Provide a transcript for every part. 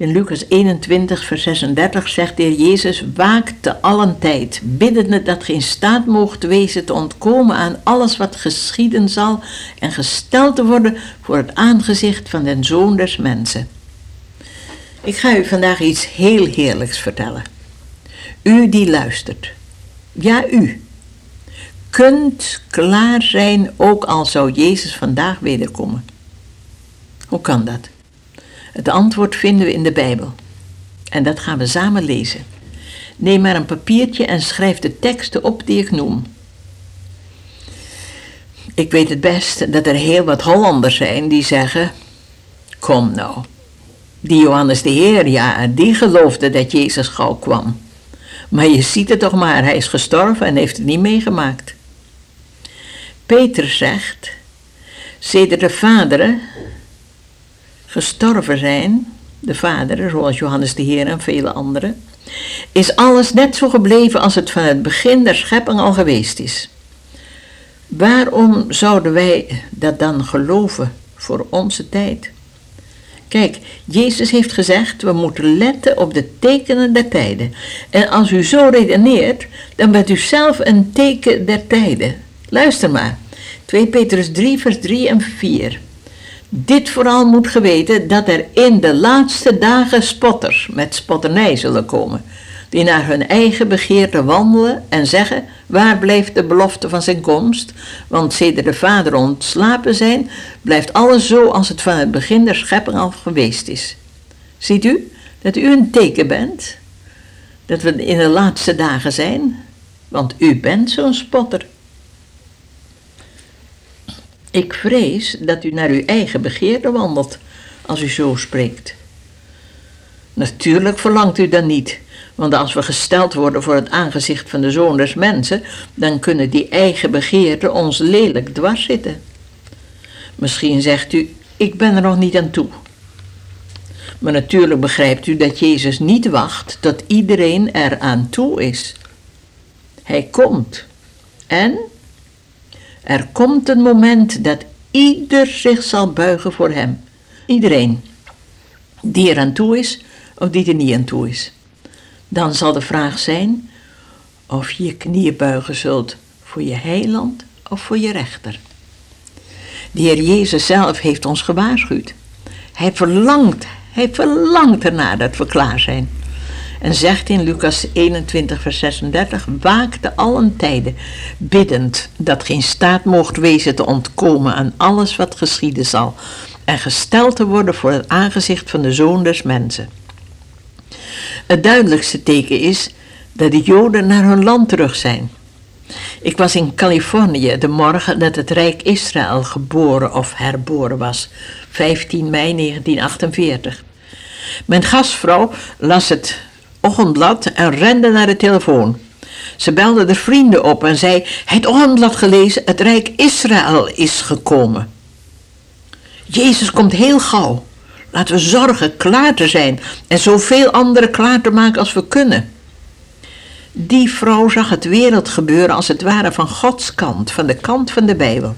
In Lucas 21, vers 36 zegt de Heer Jezus, waak te allen tijd, biddende dat geen staat moogt wezen te ontkomen aan alles wat geschieden zal en gesteld te worden voor het aangezicht van den Zoon des Mensen. Ik ga u vandaag iets heel heerlijks vertellen. U die luistert, ja u, kunt klaar zijn ook al zou Jezus vandaag wederkomen. Hoe kan dat? Het antwoord vinden we in de Bijbel. En dat gaan we samen lezen. Neem maar een papiertje en schrijf de teksten op die ik noem. Ik weet het best dat er heel wat Hollanders zijn die zeggen: Kom nou, die Johannes de Heer, ja, die geloofde dat Jezus gauw kwam. Maar je ziet het toch maar, hij is gestorven en heeft het niet meegemaakt. Peter zegt: Sedert de vaderen gestorven zijn, de vaderen, zoals Johannes de Heer en vele anderen, is alles net zo gebleven als het van het begin der schepping al geweest is. Waarom zouden wij dat dan geloven voor onze tijd? Kijk, Jezus heeft gezegd, we moeten letten op de tekenen der tijden. En als u zo redeneert, dan bent u zelf een teken der tijden. Luister maar, 2 Petrus 3, vers 3 en 4. Dit vooral moet geweten dat er in de laatste dagen spotters met spotternij zullen komen, die naar hun eigen begeerte wandelen en zeggen, waar blijft de belofte van zijn komst? Want sedert de vader ontslapen zijn, blijft alles zo als het van het begin der schepping al geweest is. Ziet u dat u een teken bent? Dat we in de laatste dagen zijn? Want u bent zo'n spotter. Ik vrees dat u naar uw eigen begeerte wandelt als u zo spreekt. Natuurlijk verlangt u dat niet, want als we gesteld worden voor het aangezicht van de zoon des mensen, dan kunnen die eigen begeerten ons lelijk dwars zitten. Misschien zegt u, ik ben er nog niet aan toe. Maar natuurlijk begrijpt u dat Jezus niet wacht tot iedereen er aan toe is. Hij komt. En er komt een moment dat ieder zich zal buigen voor hem. Iedereen. Die er aan toe is of die er niet aan toe is. Dan zal de vraag zijn of je je knieën buigen zult voor je heiland of voor je rechter. De Heer Jezus zelf heeft ons gewaarschuwd. Hij verlangt, hij verlangt ernaar dat we klaar zijn en zegt in Lucas 21, vers 36: Waakte allen tijden, biddend dat geen staat mocht wezen te ontkomen aan alles wat geschieden zal, en gesteld te worden voor het aangezicht van de zoon des mensen. Het duidelijkste teken is dat de Joden naar hun land terug zijn. Ik was in Californië de morgen dat het Rijk Israël geboren of herboren was, 15 mei 1948. Mijn gastvrouw las het ochtendblad en rende naar de telefoon. Ze belde de vrienden op en zei: Het ochtendblad gelezen, het Rijk Israël is gekomen. Jezus komt heel gauw. Laten we zorgen klaar te zijn en zoveel anderen klaar te maken als we kunnen. Die vrouw zag het wereldgebeuren als het ware van Gods kant, van de kant van de Bijbel.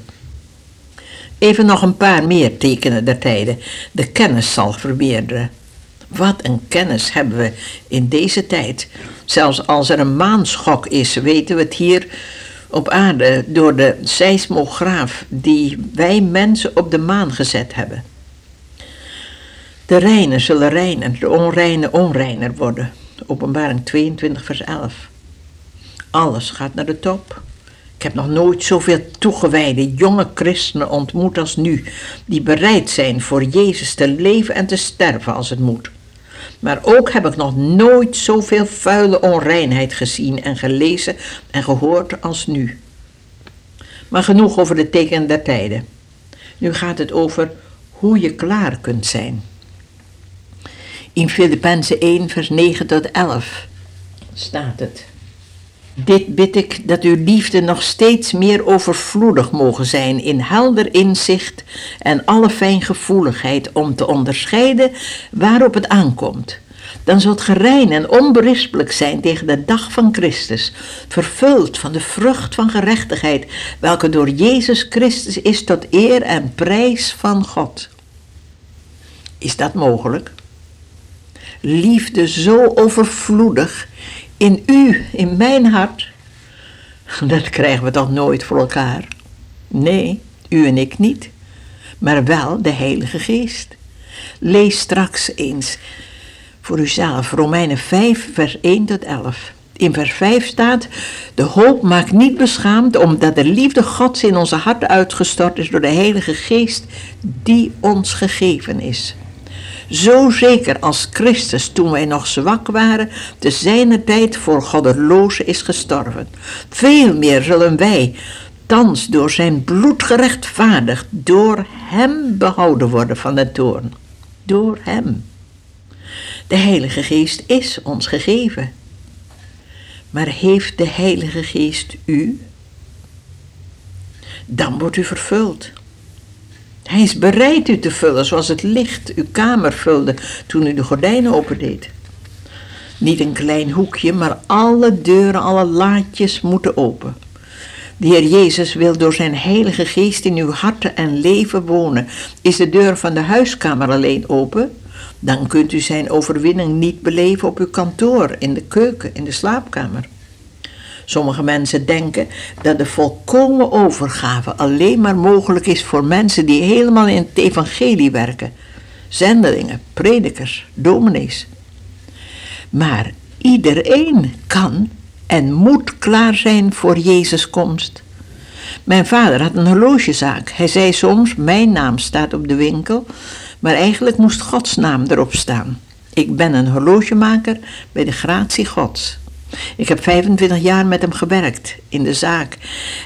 Even nog een paar meer tekenen der tijden. De kennis zal vermeerderen. Wat een kennis hebben we in deze tijd. Zelfs als er een maanschok is, weten we het hier op aarde door de seismograaf die wij mensen op de maan gezet hebben. De reinen zullen reiner, de onreine onreiner worden. Openbaring 22, vers 11. Alles gaat naar de top. Ik heb nog nooit zoveel toegewijde jonge christenen ontmoet als nu, die bereid zijn voor Jezus te leven en te sterven als het moet. Maar ook heb ik nog nooit zoveel vuile onreinheid gezien en gelezen en gehoord als nu. Maar genoeg over de tekenen der tijden. Nu gaat het over hoe je klaar kunt zijn. In Filippenzen 1, vers 9 tot 11 staat het. Dit bid ik dat uw liefde nog steeds meer overvloedig mogen zijn in helder inzicht en alle fijngevoeligheid om te onderscheiden waarop het aankomt. Dan zult ge rein en onberispelijk zijn tegen de dag van Christus, vervuld van de vrucht van gerechtigheid, welke door Jezus Christus is tot eer en prijs van God. Is dat mogelijk? liefde zo overvloedig in u, in mijn hart. Dat krijgen we toch nooit voor elkaar? Nee, u en ik niet, maar wel de Heilige Geest. Lees straks eens voor uzelf Romeinen 5, vers 1 tot 11. In vers 5 staat: De hoop maakt niet beschaamd, omdat de liefde Gods in onze harten uitgestort is door de Heilige Geest die ons gegeven is. Zo zeker als Christus, toen wij nog zwak waren, te zijner tijd voor goddelozen is gestorven. Veel meer zullen wij, thans door zijn bloed gerechtvaardigd, door hem behouden worden van de toorn. Door hem. De Heilige Geest is ons gegeven. Maar heeft de Heilige Geest u? Dan wordt u vervuld. Hij is bereid u te vullen zoals het licht uw kamer vulde toen u de gordijnen opendeed. Niet een klein hoekje, maar alle deuren, alle laadjes moeten open. De Heer Jezus wil door zijn Heilige Geest in uw harten en leven wonen. Is de deur van de huiskamer alleen open? Dan kunt u zijn overwinning niet beleven op uw kantoor, in de keuken, in de slaapkamer. Sommige mensen denken dat de volkomen overgave alleen maar mogelijk is voor mensen die helemaal in het evangelie werken. Zendelingen, predikers, dominees. Maar iedereen kan en moet klaar zijn voor Jezus' komst. Mijn vader had een horlogezaak. Hij zei soms: Mijn naam staat op de winkel, maar eigenlijk moest Gods naam erop staan. Ik ben een horlogemaker bij de gratie Gods. Ik heb 25 jaar met hem gewerkt in de zaak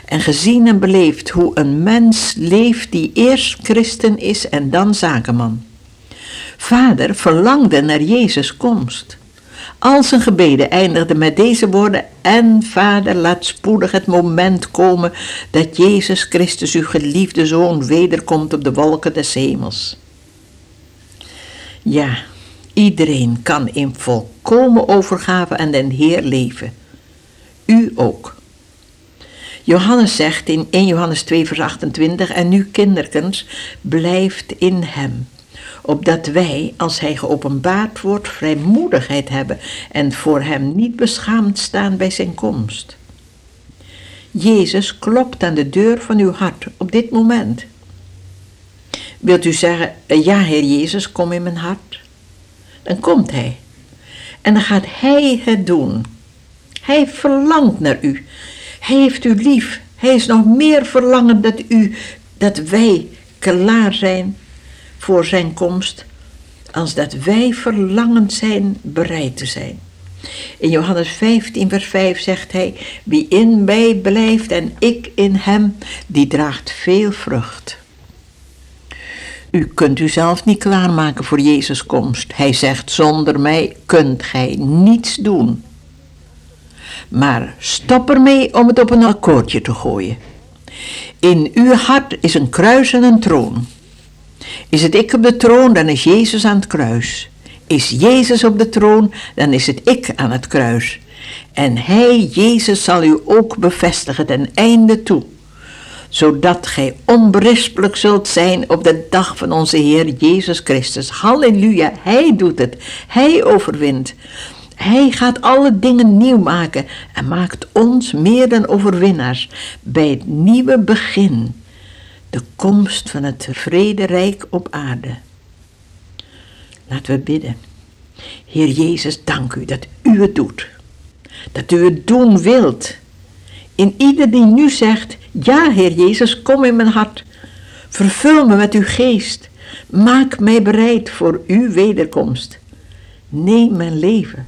en gezien en beleefd hoe een mens leeft die eerst christen is en dan zakenman. Vader verlangde naar Jezus' komst. Al zijn gebeden eindigden met deze woorden: En Vader, laat spoedig het moment komen dat Jezus Christus, uw geliefde Zoon, wederkomt op de wolken des hemels. Ja, Iedereen kan in volkomen overgave aan den Heer leven. U ook. Johannes zegt in 1 Johannes 2 vers 28, en nu kinderkens, blijft in hem, opdat wij, als hij geopenbaard wordt, vrijmoedigheid hebben en voor hem niet beschaamd staan bij zijn komst. Jezus klopt aan de deur van uw hart op dit moment. Wilt u zeggen, ja Heer Jezus, kom in mijn hart? Dan komt hij. En dan gaat hij het doen. Hij verlangt naar u. Hij heeft u lief. Hij is nog meer verlangend dat u, dat wij klaar zijn voor zijn komst, als dat wij verlangend zijn bereid te zijn. In Johannes 15, vers 5 zegt hij: Wie in mij blijft en ik in hem, die draagt veel vrucht. U kunt uzelf niet klaarmaken voor Jezus' komst. Hij zegt, zonder mij kunt gij niets doen. Maar stop ermee om het op een akkoordje te gooien. In uw hart is een kruis en een troon. Is het ik op de troon, dan is Jezus aan het kruis. Is Jezus op de troon, dan is het ik aan het kruis. En Hij, Jezus, zal u ook bevestigen ten einde toe zodat gij onberispelijk zult zijn op de dag van onze Heer Jezus Christus. Halleluja, Hij doet het, Hij overwint. Hij gaat alle dingen nieuw maken en maakt ons meer dan overwinnaars bij het nieuwe begin, de komst van het vrederijk op aarde. Laten we bidden. Heer Jezus, dank u dat u het doet, dat u het doen wilt in ieder die nu zegt, ja Heer Jezus, kom in mijn hart. Vervul me met uw geest. Maak mij bereid voor uw wederkomst. Neem mijn leven.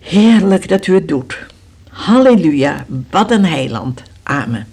Heerlijk dat u het doet. Halleluja, wat een heiland. Amen.